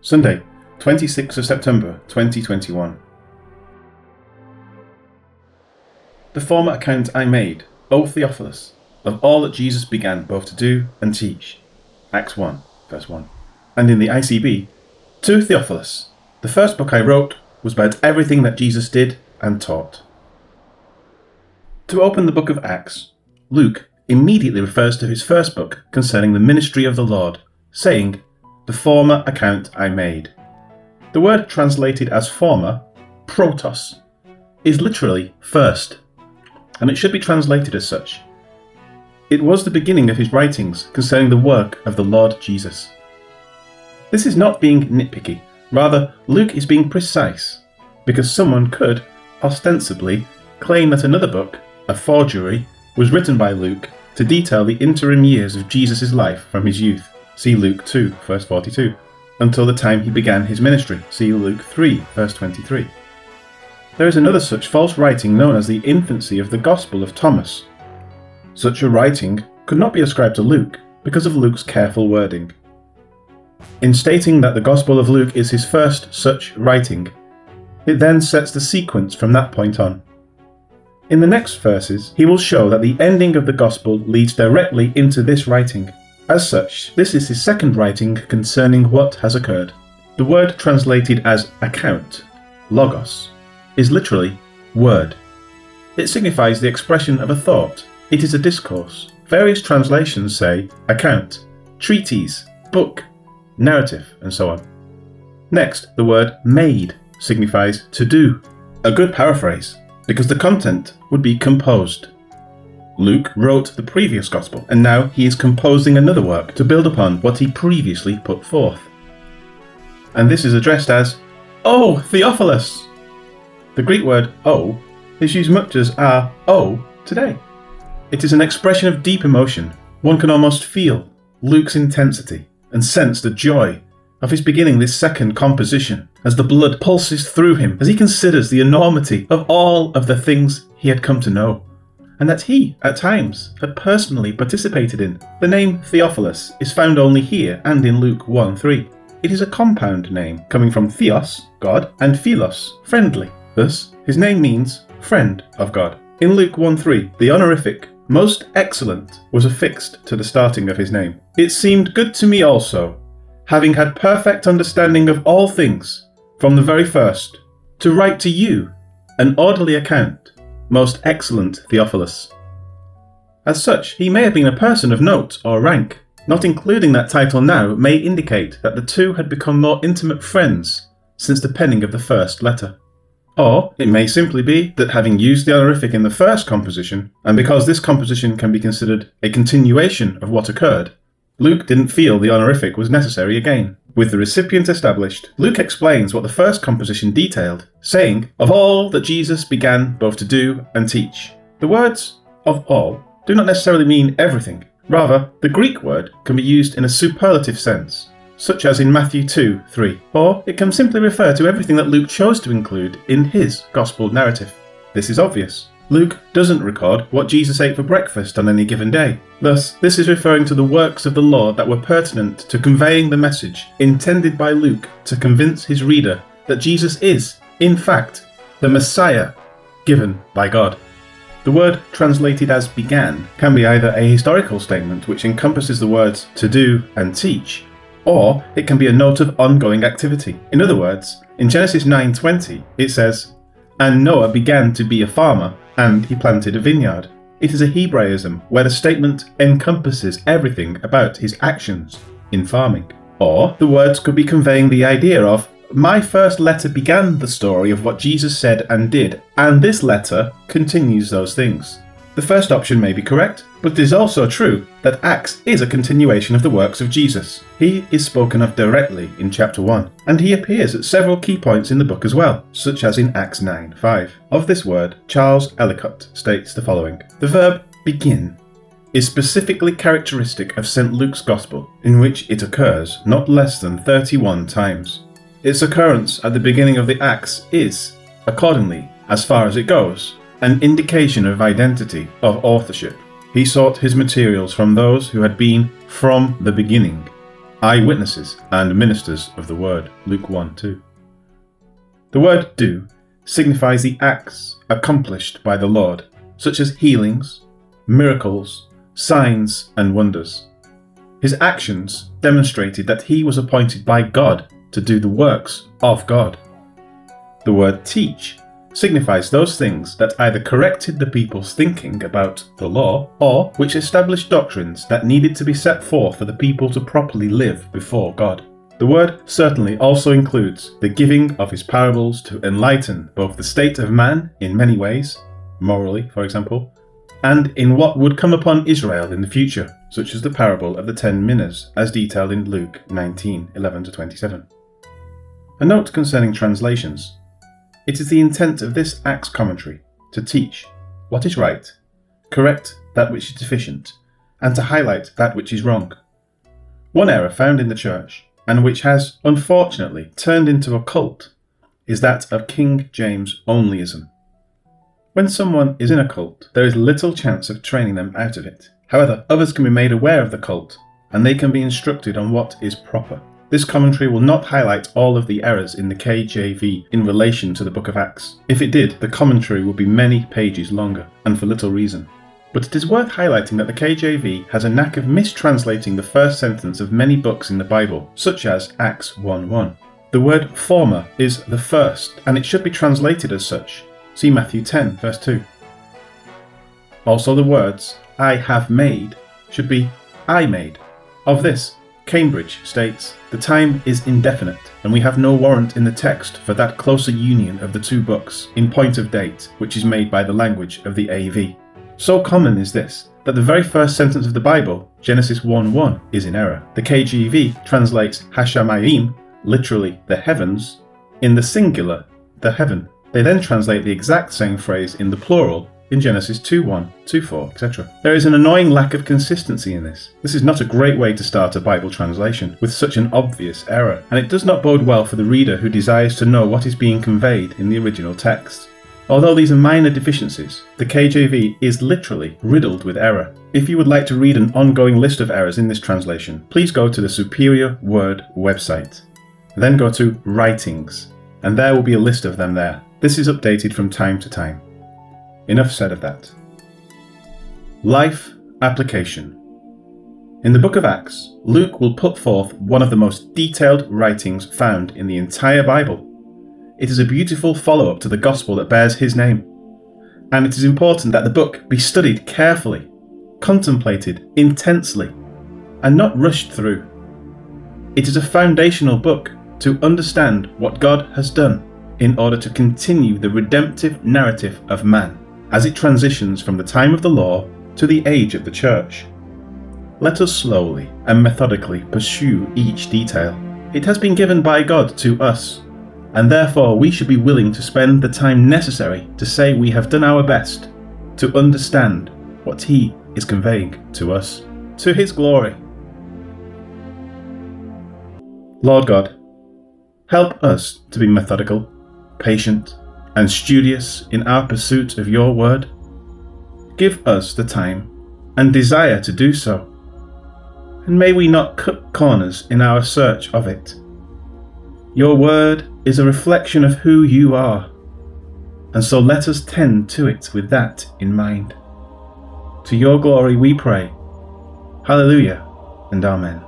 Sunday, 26th of September 2021. The former account I made, O Theophilus, of all that Jesus began both to do and teach. Acts 1, verse 1. And in the ICB, to Theophilus, the first book I wrote was about everything that Jesus did and taught. To open the book of Acts, Luke immediately refers to his first book concerning the ministry of the Lord, saying, The former account I made. The word translated as former, protos, is literally first, and it should be translated as such. It was the beginning of his writings concerning the work of the Lord Jesus. This is not being nitpicky, rather, Luke is being precise, because someone could, ostensibly, claim that another book, a forgery, was written by Luke to detail the interim years of Jesus' life from his youth, see Luke 2, verse 42, until the time he began his ministry, see Luke 3, verse 23. There is another such false writing known as the infancy of the Gospel of Thomas. Such a writing could not be ascribed to Luke because of Luke's careful wording. In stating that the Gospel of Luke is his first such writing, it then sets the sequence from that point on. In the next verses, he will show that the ending of the Gospel leads directly into this writing. As such, this is his second writing concerning what has occurred. The word translated as account, logos, is literally word. It signifies the expression of a thought. It is a discourse. Various translations say account, treatise, book, narrative, and so on. Next, the word made signifies to do. A good paraphrase because the content would be composed. Luke wrote the previous Gospel, and now he is composing another work to build upon what he previously put forth. And this is addressed as, O Theophilus! The Greek word O is used much as our O today. It is an expression of deep emotion. One can almost feel Luke's intensity and sense the joy of his beginning this second composition as the blood pulses through him as he considers the enormity of all of the things he had come to know, and that he, at times, had personally participated in. The name Theophilus is found only here and in Luke 1 3. It is a compound name coming from Theos, God, and Philos, friendly. Thus, his name means friend of God. In Luke 1 3, the honorific most excellent was affixed to the starting of his name. It seemed good to me also, having had perfect understanding of all things from the very first, to write to you an orderly account, most excellent Theophilus. As such, he may have been a person of note or rank. Not including that title now may indicate that the two had become more intimate friends since the penning of the first letter. Or it may simply be that having used the honorific in the first composition, and because this composition can be considered a continuation of what occurred, Luke didn't feel the honorific was necessary again. With the recipient established, Luke explains what the first composition detailed, saying, Of all that Jesus began both to do and teach. The words, of all, do not necessarily mean everything. Rather, the Greek word can be used in a superlative sense, such as in Matthew 2 3, or it can simply refer to everything that Luke chose to include in his Gospel narrative. This is obvious. Luke doesn't record what Jesus ate for breakfast on any given day. Thus, this is referring to the works of the Lord that were pertinent to conveying the message intended by Luke to convince his reader that Jesus is, in fact, the Messiah given by God. The word translated as began can be either a historical statement which encompasses the words to do and teach, or it can be a note of ongoing activity. In other words, in Genesis 9:20 it says, "And Noah began to be a farmer and he planted a vineyard. It is a Hebraism where the statement encompasses everything about his actions in farming. Or the words could be conveying the idea of my first letter began the story of what Jesus said and did, and this letter continues those things. The first option may be correct, but it is also true that Acts is a continuation of the works of Jesus. He is spoken of directly in chapter 1, and he appears at several key points in the book as well, such as in Acts 9 5. Of this word, Charles Ellicott states the following The verb begin is specifically characteristic of St. Luke's Gospel, in which it occurs not less than 31 times. Its occurrence at the beginning of the Acts is, accordingly, as far as it goes, an indication of identity, of authorship. He sought his materials from those who had been from the beginning. eyewitnesses and ministers of the word. Luke 1 2. The word do signifies the acts accomplished by the Lord, such as healings, miracles, signs, and wonders. His actions demonstrated that he was appointed by God to do the works of God. The word teach signifies those things that either corrected the people's thinking about the law or which established doctrines that needed to be set forth for the people to properly live before God. The word certainly also includes the giving of his parables to enlighten both the state of man in many ways, morally, for example, and in what would come upon Israel in the future, such as the parable of the ten minas, as detailed in Luke 19 11 27. A note concerning translations. It is the intent of this Acts commentary to teach what is right, correct that which is deficient, and to highlight that which is wrong. One error found in the Church, and which has unfortunately turned into a cult, is that of King James onlyism. When someone is in a cult, there is little chance of training them out of it. However, others can be made aware of the cult, and they can be instructed on what is proper. This commentary will not highlight all of the errors in the KJV in relation to the book of Acts. If it did, the commentary would be many pages longer, and for little reason. But it is worth highlighting that the KJV has a knack of mistranslating the first sentence of many books in the Bible, such as Acts 1:1. The word former is the first, and it should be translated as such. See Matthew 10, verse 2. Also, the words I have made should be I made. Of this, Cambridge states, The time is indefinite, and we have no warrant in the text for that closer union of the two books, in point of date, which is made by the language of the AV. So common is this, that the very first sentence of the Bible, Genesis 1 1, is in error. The KJV translates Hashamayim, literally the heavens, in the singular, the heaven. They then translate the exact same phrase in the plural, in Genesis 2 1, 2 4, etc. There is an annoying lack of consistency in this. This is not a great way to start a Bible translation with such an obvious error, and it does not bode well for the reader who desires to know what is being conveyed in the original text. Although these are minor deficiencies, the KJV is literally riddled with error. If you would like to read an ongoing list of errors in this translation, please go to the Superior Word website. Then go to Writings, and there will be a list of them there. This is updated from time to time. Enough said of that. Life Application In the book of Acts, Luke will put forth one of the most detailed writings found in the entire Bible. It is a beautiful follow up to the gospel that bears his name. And it is important that the book be studied carefully, contemplated intensely, and not rushed through. It is a foundational book to understand what God has done in order to continue the redemptive narrative of man as it transitions from the time of the law to the age of the church. Let us slowly and methodically pursue each detail. It has been given by God to us, and therefore we should be willing to spend the time necessary to say we have done our best to understand what He is conveying to us, to His glory. Lord God, help us to be methodical, patient, and studious in our pursuit of your word? Give us the time and desire to do so, and may we not cut corners in our search of it. Your word is a reflection of who you are, and so let us tend to it with that in mind. To your glory we pray. Hallelujah and Amen.